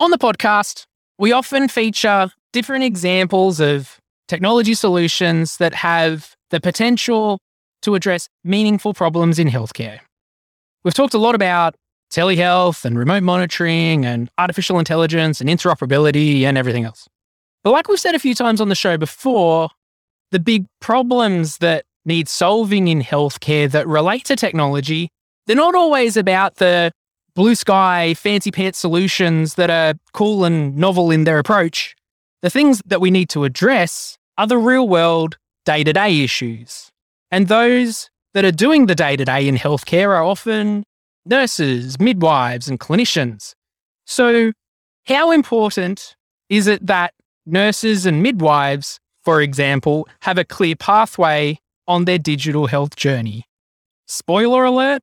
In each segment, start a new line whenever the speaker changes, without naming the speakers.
On the podcast, we often feature different examples of technology solutions that have the potential to address meaningful problems in healthcare. We've talked a lot about telehealth and remote monitoring and artificial intelligence and interoperability and everything else. But like we've said a few times on the show before, the big problems that need solving in healthcare that relate to technology, they're not always about the blue sky, fancy pants solutions that are cool and novel in their approach. The things that we need to address are the real world, day to day issues. And those that are doing the day to day in healthcare are often nurses, midwives, and clinicians. So, how important is it that nurses and midwives, for example, have a clear pathway on their digital health journey? Spoiler alert,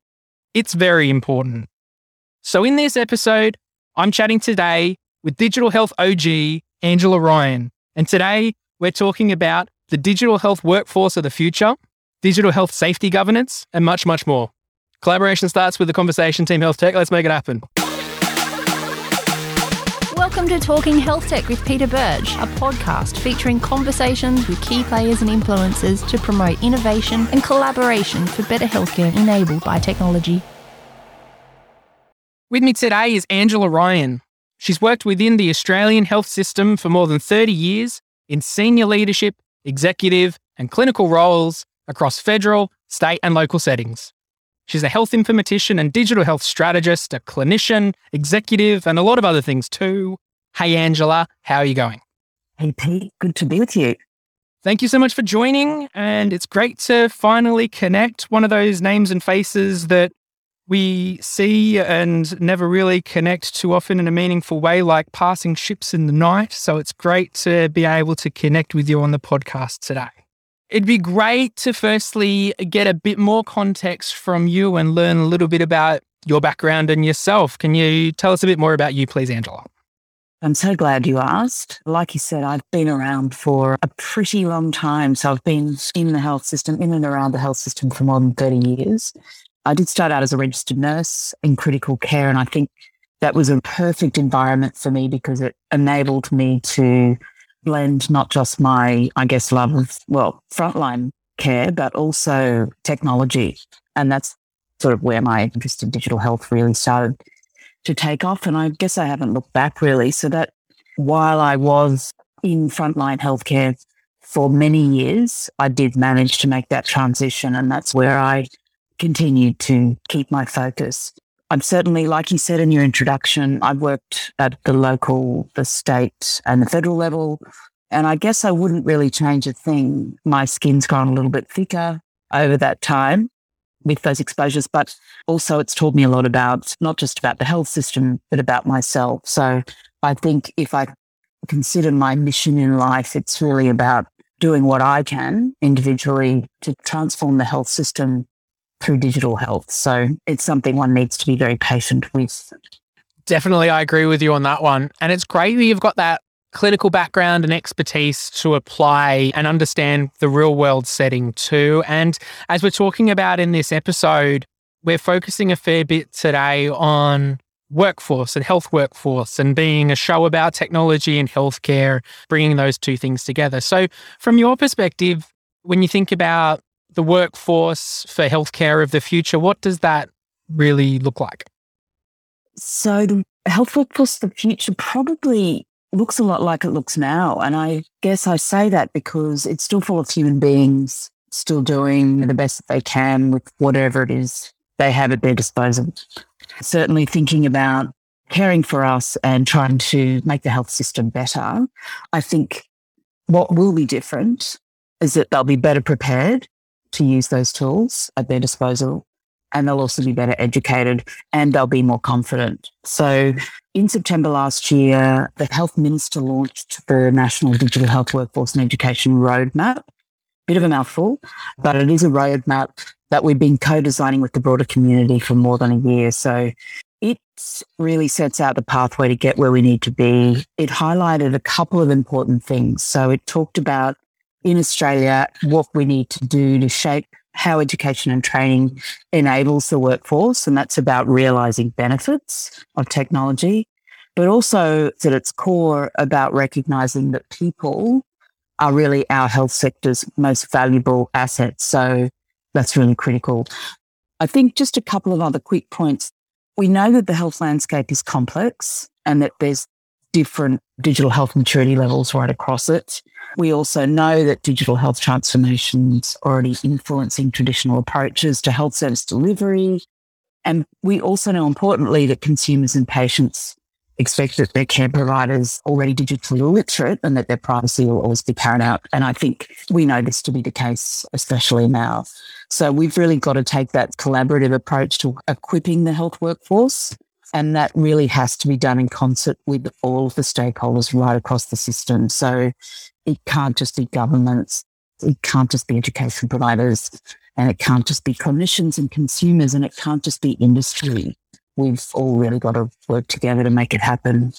it's very important. So, in this episode, I'm chatting today with Digital Health OG, Angela Ryan. And today, we're talking about the digital health workforce of the future, digital health safety governance, and much, much more. Collaboration starts with the conversation team health tech. Let's make it happen.
Welcome to Talking Health Tech with Peter Birch, a podcast featuring conversations with key players and influencers to promote innovation and collaboration for better healthcare enabled by technology.
With me today is Angela Ryan. She's worked within the Australian health system for more than 30 years in senior leadership, executive, and clinical roles across federal, state, and local settings. She's a health informatician and digital health strategist, a clinician, executive, and a lot of other things too. Hey, Angela, how are you going?
Hey, Pete, good to be with you.
Thank you so much for joining. And it's great to finally connect one of those names and faces that we see and never really connect too often in a meaningful way, like passing ships in the night. So it's great to be able to connect with you on the podcast today. It'd be great to firstly get a bit more context from you and learn a little bit about your background and yourself. Can you tell us a bit more about you, please, Angela?
I'm so glad you asked. Like you said, I've been around for a pretty long time. So I've been in the health system, in and around the health system for more than 30 years. I did start out as a registered nurse in critical care. And I think that was a perfect environment for me because it enabled me to blend not just my, I guess, love of, well, frontline care, but also technology. And that's sort of where my interest in digital health really started to take off. And I guess I haven't looked back really. So that while I was in frontline healthcare for many years, I did manage to make that transition. And that's where I continued to keep my focus. I'm certainly, like you said in your introduction, I've worked at the local, the state, and the federal level. And I guess I wouldn't really change a thing. My skin's gone a little bit thicker over that time with those exposures, but also it's taught me a lot about not just about the health system, but about myself. So I think if I consider my mission in life, it's really about doing what I can individually to transform the health system through digital health. So it's something one needs to be very patient with.
Definitely, I agree with you on that one. And it's great that you've got that clinical background and expertise to apply and understand the real world setting too. And as we're talking about in this episode, we're focusing a fair bit today on workforce and health workforce and being a show about technology and healthcare, bringing those two things together. So, from your perspective, when you think about the workforce for healthcare of the future, what does that really look like?
So, the health workforce of the future probably looks a lot like it looks now. And I guess I say that because it's still full of human beings still doing the best that they can with whatever it is they have at their disposal. Certainly thinking about caring for us and trying to make the health system better. I think what will be different is that they'll be better prepared to use those tools at their disposal and they'll also be better educated and they'll be more confident. So in September last year, the health minister launched the National Digital Health Workforce and Education Roadmap. Bit of a mouthful, but it is a roadmap that we've been co-designing with the broader community for more than a year. So it really sets out the pathway to get where we need to be. It highlighted a couple of important things. So it talked about in Australia what we need to do to shape how education and training enables the workforce. And that's about realizing benefits of technology. but also at its core about recognizing that people are really our health sector's most valuable assets. So that's really critical. I think just a couple of other quick points. We know that the health landscape is complex and that there's different digital health maturity levels right across it. We also know that digital health transformations already influencing traditional approaches to health service delivery. And we also know importantly that consumers and patients expect that their care providers already digitally literate and that their privacy will always be paramount. And I think we know this to be the case, especially now. So we've really got to take that collaborative approach to equipping the health workforce. And that really has to be done in concert with all of the stakeholders right across the system. So it can't just be governments. It can't just be education providers and it can't just be clinicians and consumers and it can't just be industry we've all really got to work together to make it happen.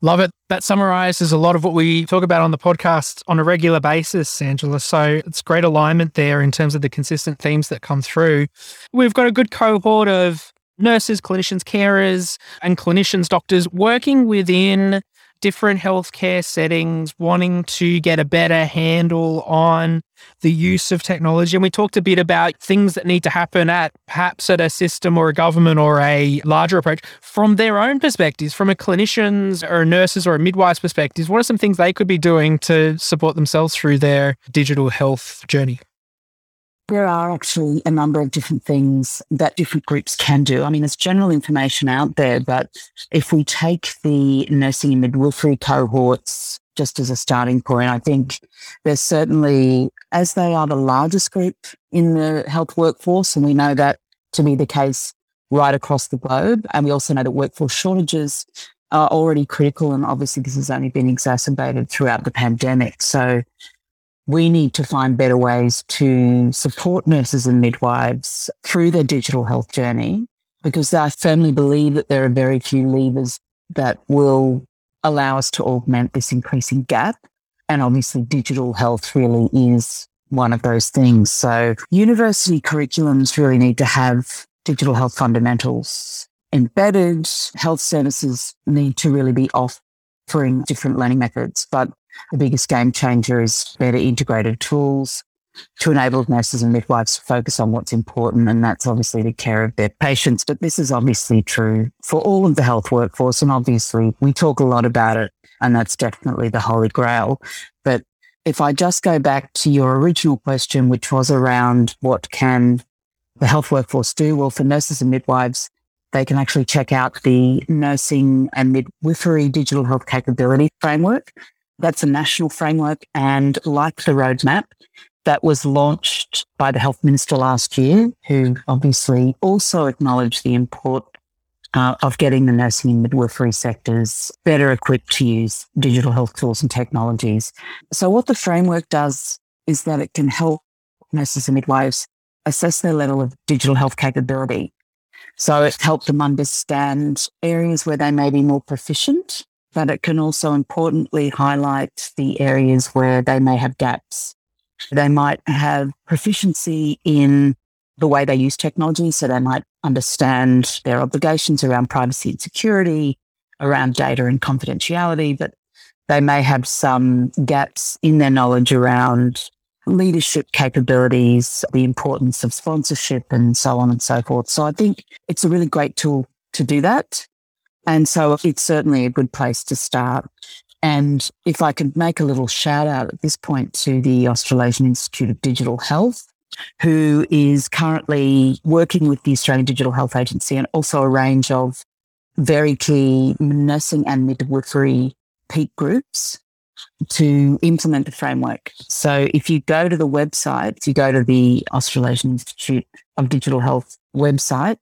Love it. That summarizes a lot of what we talk about on the podcast on a regular basis, Angela. So it's great alignment there in terms of the consistent themes that come through. We've got a good cohort of nurses, clinicians, carers, and clinicians, doctors working within different healthcare settings, wanting to get a better handle on the use of technology. And we talked a bit about things that need to happen at perhaps at a system or a government or a larger approach from their own perspectives, from a clinician's or a nurse's or a midwife's perspectives. What are some things they could be doing to support themselves through their digital health journey?
There are actually a number of different things that different groups can do. I mean, there's general information out there, but if we take the nursing and midwifery cohorts just as a starting point, I think there's certainly, as they are the largest group in the health workforce, and we know that to be the case right across the globe. And we also know that workforce shortages are already critical. And obviously, this has only been exacerbated throughout the pandemic. So we need to find better ways to support nurses and midwives through their digital health journey because I firmly believe that there are very few levers that will allow us to augment this increasing gap. And obviously, digital health really is one of those things. So, university curriculums really need to have digital health fundamentals embedded. Health services need to really be offering different learning methods, but the biggest game changer is better integrated tools to enable nurses and midwives to focus on what's important, and that's obviously the care of their patients. But this is obviously true for all of the health workforce, and obviously we talk a lot about it, and that's definitely the holy grail. But if I just go back to your original question, which was around what can the health workforce do? Well, for nurses and midwives, they can actually check out the nursing and midwifery digital health capability framework. That's a national framework. And like the roadmap that was launched by the health minister last year, who obviously also acknowledged the import uh, of getting the nursing and midwifery sectors better equipped to use digital health tools and technologies. So what the framework does is that it can help nurses and midwives assess their level of digital health capability. So it helped them understand areas where they may be more proficient but it can also importantly highlight the areas where they may have gaps. They might have proficiency in the way they use technology. So they might understand their obligations around privacy and security, around data and confidentiality, but they may have some gaps in their knowledge around leadership capabilities, the importance of sponsorship and so on and so forth. So I think it's a really great tool to do that. And so it's certainly a good place to start. And if I could make a little shout out at this point to the Australasian Institute of Digital Health, who is currently working with the Australian Digital Health Agency and also a range of very key nursing and midwifery peak groups to implement the framework. So if you go to the website, if you go to the Australasian Institute of Digital Health website,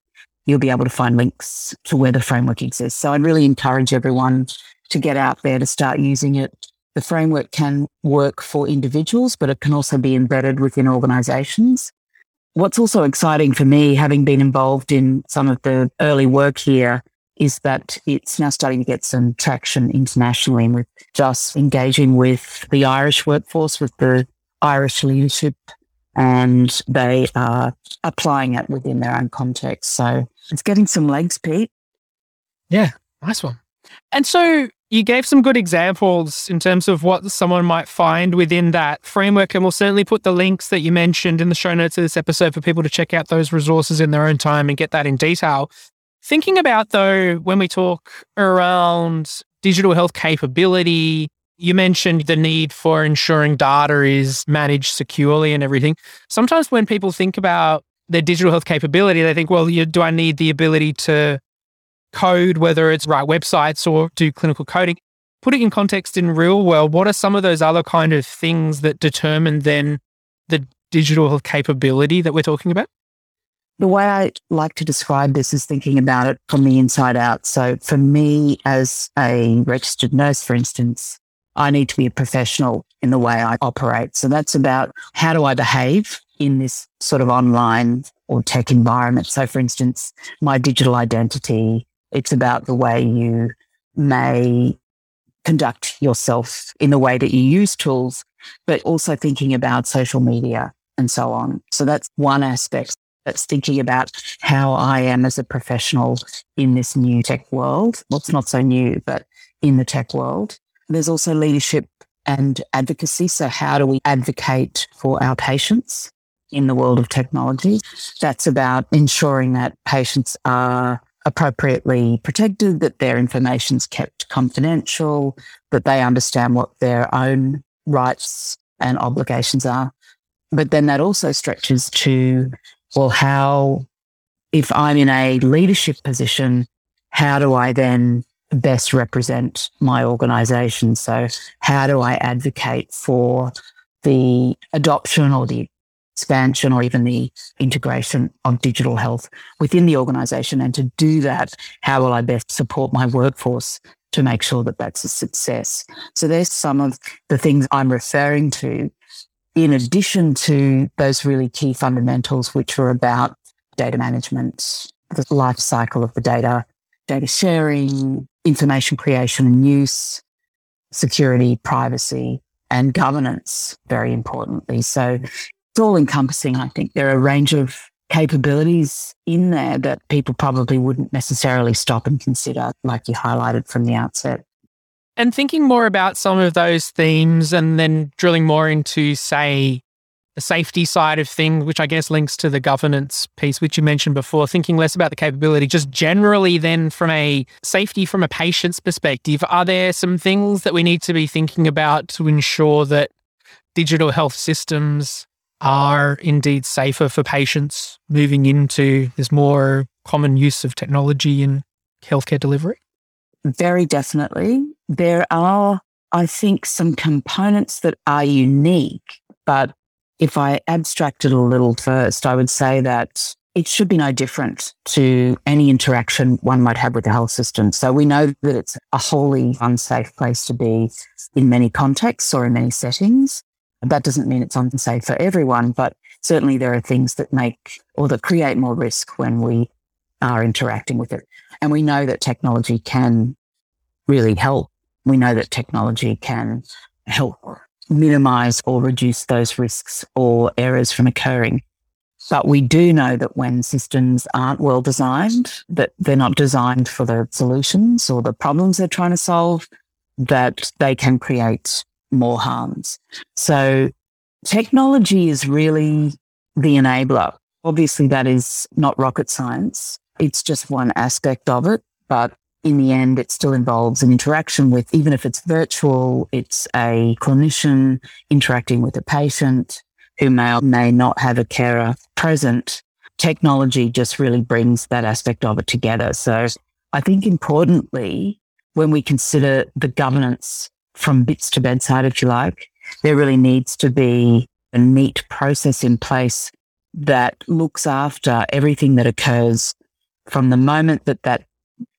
you'll be able to find links to where the framework exists. So I'd really encourage everyone to get out there to start using it. The framework can work for individuals, but it can also be embedded within organizations. What's also exciting for me, having been involved in some of the early work here, is that it's now starting to get some traction internationally and with just engaging with the Irish workforce, with the Irish leadership and they are applying it within their own context. So it's getting some legs, Pete.
Yeah, nice one. And so you gave some good examples in terms of what someone might find within that framework. And we'll certainly put the links that you mentioned in the show notes of this episode for people to check out those resources in their own time and get that in detail. Thinking about, though, when we talk around digital health capability, you mentioned the need for ensuring data is managed securely and everything. Sometimes when people think about their digital health capability, they think, well, you, do I need the ability to code, whether it's write websites or do clinical coding? Put it in context in real world. What are some of those other kind of things that determine then the digital health capability that we're talking about?
The way I like to describe this is thinking about it from the inside out. So for me, as a registered nurse, for instance, I need to be a professional in the way I operate. So that's about how do I behave in this sort of online or tech environment. So for instance, my digital identity, it's about the way you may conduct yourself in the way that you use tools, but also thinking about social media and so on. So that's one aspect that's thinking about how I am as a professional in this new tech world. Well, it's not so new, but in the tech world. There's also leadership and advocacy. So how do we advocate for our patients in the world of technology? That's about ensuring that patients are appropriately protected, that their information's kept confidential, that they understand what their own rights and obligations are. But then that also stretches to, well, how, if I'm in a leadership position, how do I then best represent my organization? So how do I advocate for the adoption or the expansion or even the integration of digital health within the organization. And to do that, how will I best support my workforce to make sure that that's a success? So there's some of the things I'm referring to in addition to those really key fundamentals, which are about data management, the life cycle of the data, data sharing, information creation and use, security, privacy, and governance, very importantly. So it's all encompassing. I think there are a range of capabilities in there that people probably wouldn't necessarily stop and consider, like you highlighted from the outset.
And thinking more about some of those themes and then drilling more into, say, the safety side of things, which I guess links to the governance piece, which you mentioned before, thinking less about the capability, just generally then from a safety from a patient's perspective, are there some things that we need to be thinking about to ensure that digital health systems are indeed safer for patients moving into this more common use of technology in healthcare delivery?
Very definitely. There are, I think, some components that are unique. But if I abstract it a little first, I would say that it should be no different to any interaction one might have with the health system. So we know that it's a wholly unsafe place to be in many contexts or in many settings. That doesn't mean it's unsafe for everyone, but certainly there are things that make or that create more risk when we are interacting with it. And we know that technology can really help. We know that technology can help minimize or reduce those risks or errors from occurring. But we do know that when systems aren't well designed, that they're not designed for the solutions or the problems they're trying to solve, that they can create more harms. So technology is really the enabler. Obviously, that is not rocket science. It's just one aspect of it. But in the end, it still involves an interaction with, even if it's virtual, it's a clinician interacting with a patient who may or may not have a carer present. Technology just really brings that aspect of it together. So I think importantly, when we consider the governance from bits to bedside, if you like. There really needs to be a neat process in place that looks after everything that occurs from the moment that that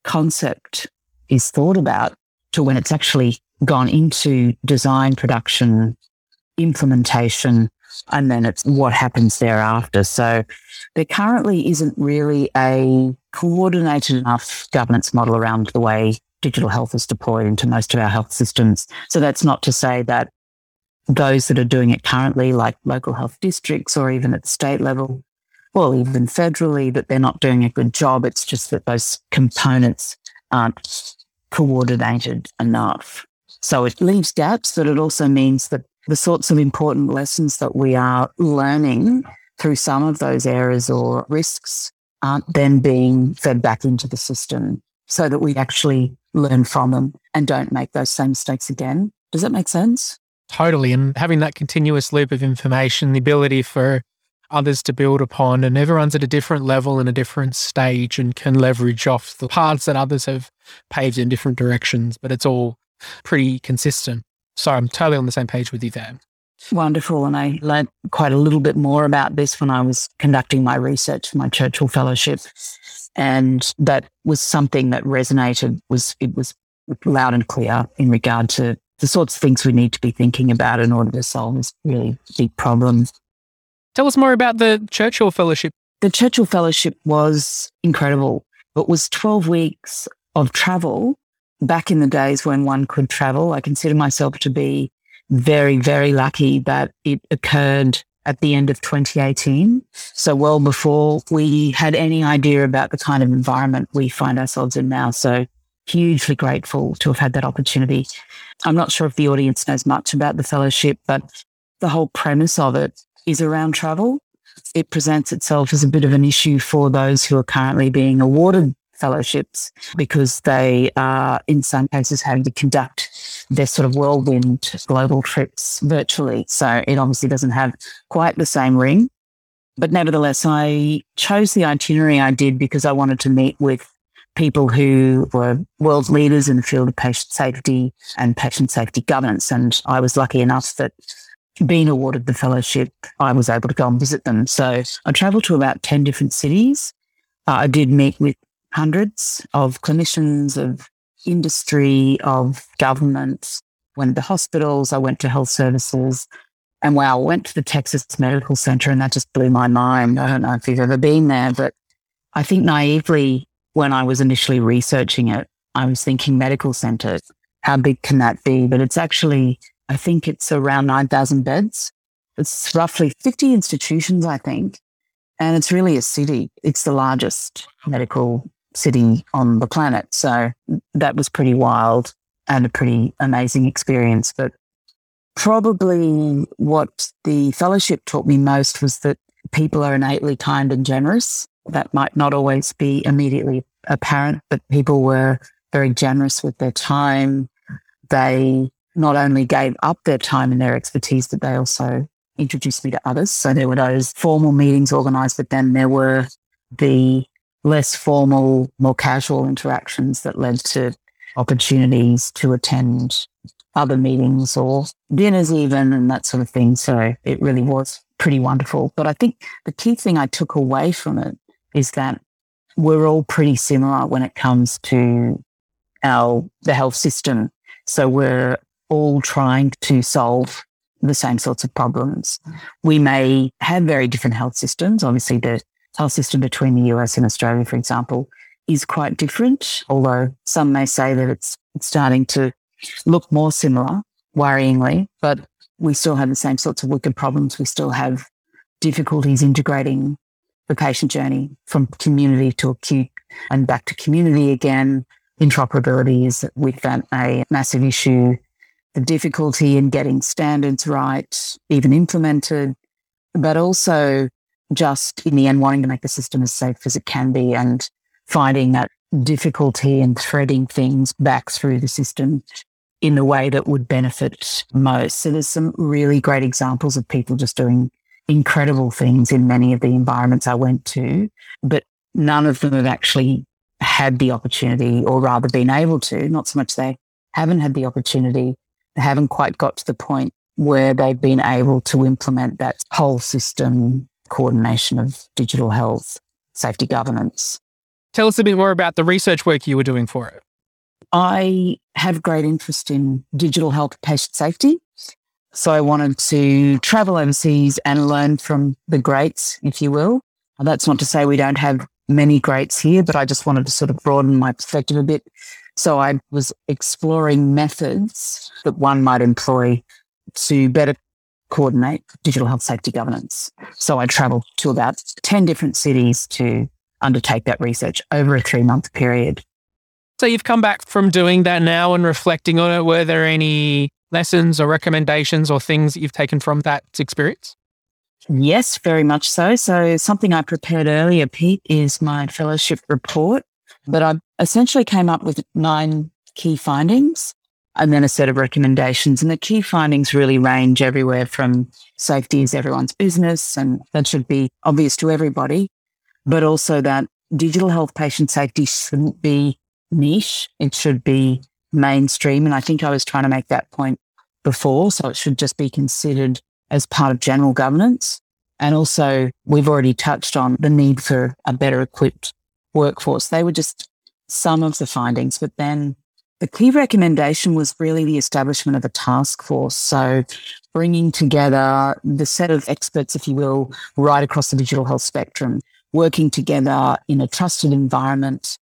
concept is thought about to when it's actually gone into design, production, implementation, and then it's what happens thereafter. So there currently isn't really a coordinated enough governance model around the way digital health is deployed into most of our health systems. So that's not to say that those that are doing it currently, like local health districts or even at the state level, well, even federally, that they're not doing a good job. It's just that those components aren't coordinated enough. So it leaves gaps, but it also means that the sorts of important lessons that we are learning through some of those errors or risks aren't then being fed back into the system so that we actually learn from them and don't make those same mistakes again. Does that make sense?
Totally. And having that continuous loop of information, the ability for others to build upon, and everyone's at a different level and a different stage and can leverage off the paths that others have paved in different directions, but it's all pretty consistent. So I'm totally on the same page with you there.
Wonderful. And I learned quite a little bit more about this when I was conducting my research for my Churchill Fellowship. And that was something that resonated was it was loud and clear in regard to the sorts of things we need to be thinking about in order to solve this really big problem.
Tell us more about the Churchill Fellowship.
The Churchill Fellowship was incredible. It was 12 weeks of travel back in the days when one could travel. I consider myself to be very, very lucky that it occurred at the end of 2018. So well before we had any idea about the kind of environment we find ourselves in now. So hugely grateful to have had that opportunity. I'm not sure if the audience knows much about the fellowship, but the whole premise of it is around travel. It presents itself as a bit of an issue for those who are currently being awarded fellowships because they are, in some cases, having to conduct their sort of whirlwind global trips virtually. So it obviously doesn't have quite the same ring. But nevertheless, I chose the itinerary I did because I wanted to meet with people who were world leaders in the field of patient safety and patient safety governance. And I was lucky enough that being awarded the fellowship, I was able to go and visit them. So I traveled to about 10 different cities. Uh, I did meet with hundreds of clinicians, of industry, of government. Went to hospitals, I went to health services. And wow, I went to the Texas Medical Center and that just blew my mind. I don't know if you've ever been there, but I think naively, when I was initially researching it, I was thinking medical center. How big can that be? But it's actually, I think it's around 9,000 beds. It's roughly 50 institutions, I think. And it's really a city. It's the largest medical city on the planet. So that was pretty wild and a pretty amazing experience. But probably what the fellowship taught me most was that people are innately kind and generous. That might not always be immediately apparent, but people were very generous with their time. They not only gave up their time and their expertise, but they also introduced me to others. So there were those formal meetings organized, but then there were the less formal, more casual interactions that led to opportunities to attend other meetings or dinners even and that sort of thing. So it really was pretty wonderful. But I think the key thing I took away from it is that we're all pretty similar when it comes to our the health system. So we're all trying to solve the same sorts of problems. We may have very different health systems. Obviously, the health system between the US and Australia, for example, is quite different, although some may say that it's, starting to look more similar, worryingly, but we still have the same sorts of wicked problems. We still have difficulties integrating the patient journey from community to acute and back to community again. Interoperability is with that a massive issue. The difficulty in getting standards right, even implemented, but also just in the end wanting to make the system as safe as it can be and finding that difficulty in threading things back through the system in the way that would benefit most. So there's some really great examples of people just doing incredible things in many of the environments I went to, but none of them have actually had the opportunity or rather been able to, not so much they haven't had the opportunity, haven't quite got to the point where they've been able to implement that whole system coordination of digital health, safety governance.
Tell us a bit more about the research work you were doing for it.
I have great interest in digital health patient safety. So I wanted to travel overseas and learn from the greats, if you will. That's not to say we don't have many greats here, but I just wanted to sort of broaden my perspective a bit. So I was exploring methods that one might employ to better coordinate digital health safety governance. So I traveled to about 10 different cities to undertake that research over a three month period.
So you've come back from doing that now and reflecting on it. Were there any lessons or recommendations or things that you've taken from that experience?
Yes, very much so. So something I prepared earlier, Pete, is my fellowship report. But I essentially came up with nine key findings and then a set of recommendations. And the key findings really range everywhere from safety is everyone's business, and that should be obvious to everybody, but also that digital health patient safety shouldn't be niche. It should be mainstream. And I think I was trying to make that point before. So it should just be considered as part of general governance. And also, we've already touched on the need for a better equipped workforce. They were just some of the findings, but then the key recommendation was really the establishment of a task force. So bringing together the set of experts, if you will, right across the digital health spectrum, working together in a trusted environment.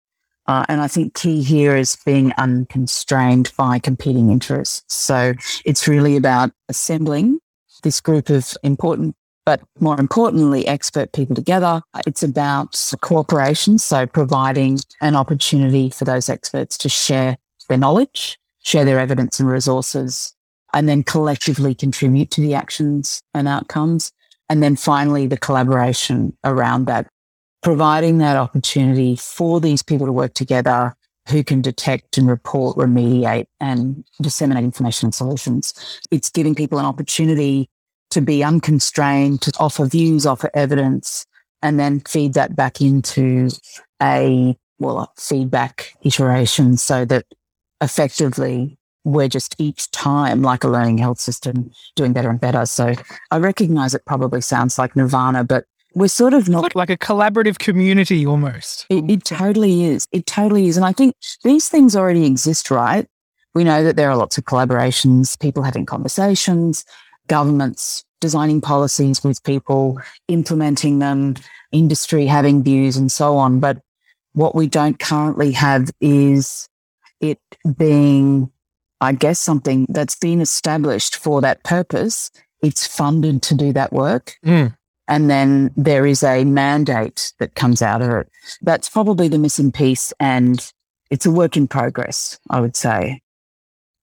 Uh, and I think key here is being unconstrained by competing interests. So it's really about assembling this group of important, but more importantly, expert people together. It's about cooperation. So providing an opportunity for those experts to share their knowledge, share their evidence and resources, and then collectively contribute to the actions and outcomes. And then finally, the collaboration around that, providing that opportunity for these people to work together who can detect and report, remediate, and disseminate information and solutions. It's giving people an opportunity to be unconstrained, to offer views, offer evidence, and then feed that back into a, well, a feedback iteration so that effectively we're just each time like a learning health system doing better and better. So I recognize it probably sounds like nirvana, but we're sort of not
like a collaborative community almost.
It, it totally is. It totally is. And I think these things already exist, right? We know that there are lots of collaborations, people having conversations, governments designing policies with people, implementing them, industry having views and so on. But what we don't currently have is it being, I guess, something that's been established for that purpose. It's funded to do that work.
Mm.
And then there is a mandate that comes out of it. That's probably the missing piece. And it's a work in progress, I would say.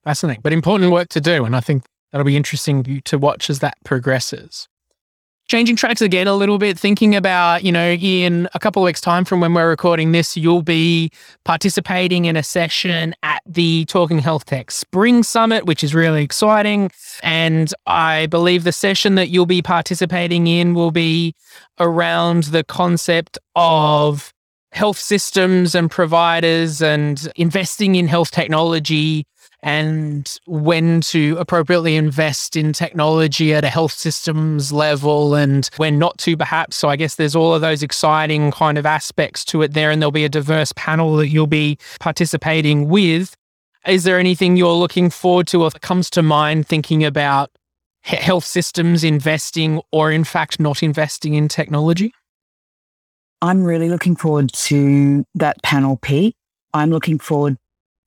Fascinating, but important work to do. And I think that'll be interesting to watch as that progresses changing tracks again a little bit, thinking about, you know, in a couple of weeks' time from when we're recording this, you'll be participating in a session at the Talking Health Tech Spring Summit, which is really exciting. And I believe the session that you'll be participating in will be around the concept of health systems and providers and investing in health technology and when to appropriately invest in technology at a health systems level and when not to, perhaps. So, I guess there's all of those exciting kind of aspects to it there, and there'll be a diverse panel that you'll be participating with. Is there anything you're looking forward to or comes to mind thinking about health systems investing or, in fact, not investing in technology?
I'm really looking forward to that panel, Pete. I'm looking forward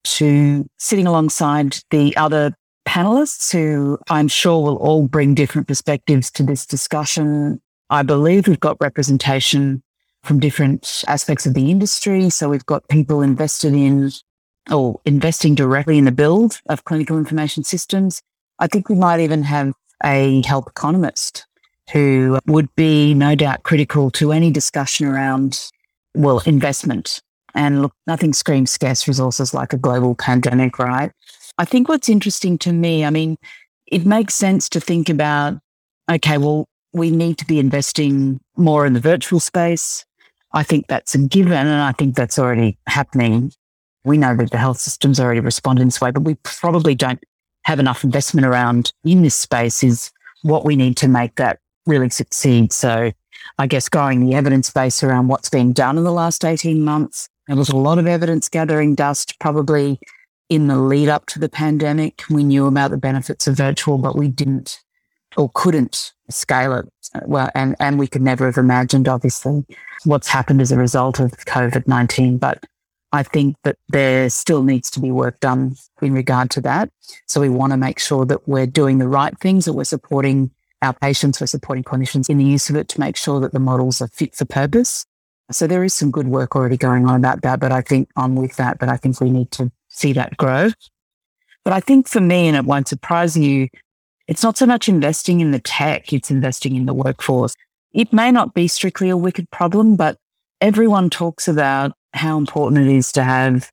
to sitting alongside the other panelists who I'm sure will all bring different perspectives to this discussion. I believe we've got representation from different aspects of the industry. So we've got people invested in or investing directly in the build of clinical information systems. I think we might even have a health economist who would be no doubt critical to any discussion around, well, investment and look, nothing screams scarce resources like a global pandemic, right? I think what's interesting to me, I mean, it makes sense to think about, okay, well, we need to be investing more in the virtual space. I think that's a given, and I think that's already happening. We know that the health system's already responded in this way, but we probably don't have enough investment around in this space is what we need to make that really succeed. So I guess growing the evidence base around what's been done in the last 18 months, there was a lot of evidence gathering dust probably in the lead up to the pandemic. We knew about the benefits of virtual, but we didn't or couldn't scale it. Well, and, and we could never have imagined, obviously, what's happened as a result of COVID 19. But I think that there still needs to be work done in regard to that. So we want to make sure that we're doing the right things, that we're supporting our patients, we're supporting clinicians in the use of it to make sure that the models are fit for purpose So there is some good work already going on about that, but I think I'm with that, but I think we need to see that grow. But I think for me, and it won't surprise you, it's not so much investing in the tech, it's investing in the workforce. It may not be strictly a wicked problem, but everyone talks about how important it is to have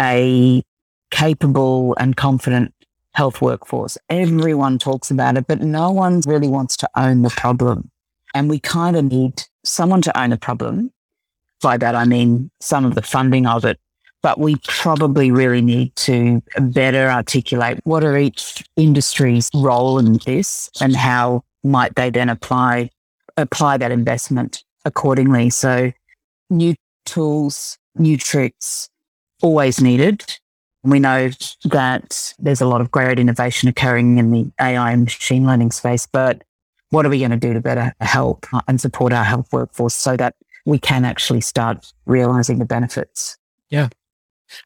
a capable and confident health workforce. Everyone talks about it, but no one really wants to own the problem. And we kind of need someone to own the problem. By that, I mean some of the funding of it. But we probably really need to better articulate what are each industry's role in this and how might they then apply apply that investment accordingly. So new tools, new tricks, always needed. We know that there's a lot of great innovation occurring in the AI and machine learning space, but what are we going to do to better help and support our health workforce so that we can actually start realizing the benefits?
Yeah.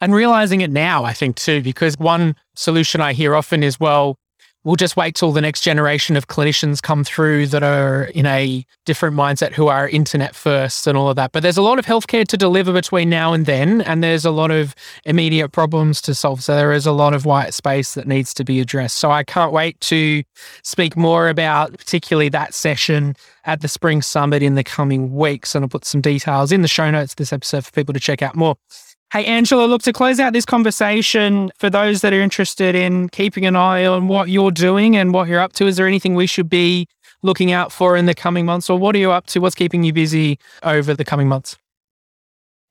And realizing it now, I think too, because one solution I hear often is, well, we'll just wait till the next generation of clinicians come through that are in a different mindset who are internet first and all of that. But there's a lot of healthcare to deliver between now and then, and there's a lot of immediate problems to solve. So there is a lot of white space that needs to be addressed. So I can't wait to speak more about particularly that session at the Spring Summit in the coming weeks. And I'll put some details in the show notes of this episode for people to check out more. Hey, Angela, look, to close out this conversation, for those that are interested in keeping an eye on what you're doing and what you're up to, is there anything we should be looking out for in the coming months? Or what are you up to? What's keeping you busy over the coming months?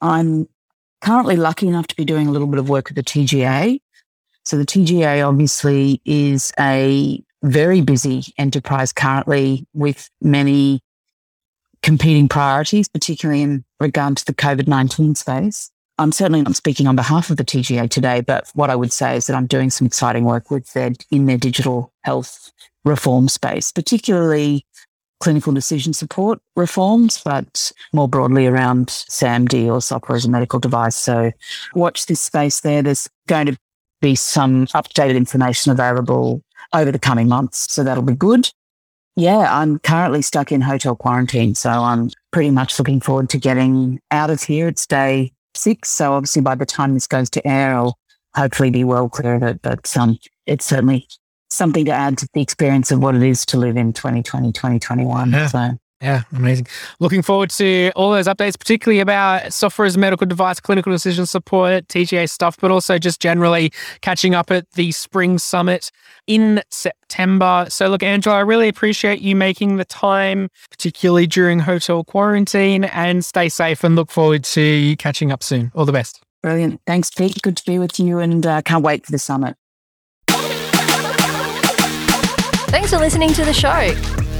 I'm currently lucky enough to be doing a little bit of work with the TGA. So, the TGA obviously is a very busy enterprise currently with many competing priorities, particularly in regard to the COVID 19 space. I'm certainly not speaking on behalf of the TGA today, but what I would say is that I'm doing some exciting work with their in their digital health reform space, particularly clinical decision support reforms, but more broadly around SaMD or software as a medical device. So watch this space there. There's going to be some updated information available over the coming months. So that'll be good. Yeah, I'm currently stuck in hotel quarantine. So I'm pretty much looking forward to getting out of here. It's day six. So obviously by the time this goes to air, I'll hopefully be well clear of it. But um, it's certainly something to add to the experience of what it is to live in 2020, 2021.
Yeah.
So
yeah, amazing. Looking forward to all those updates, particularly about software as a medical device, clinical decision support, TGA stuff, but also just generally catching up at the spring summit in September. So, look, Angela, I really appreciate you making the time, particularly during hotel quarantine, and stay safe and look forward to catching up soon. All the best.
Brilliant. Thanks, Pete. Good to be with you and uh, can't wait for the summit.
Thanks for listening to the show.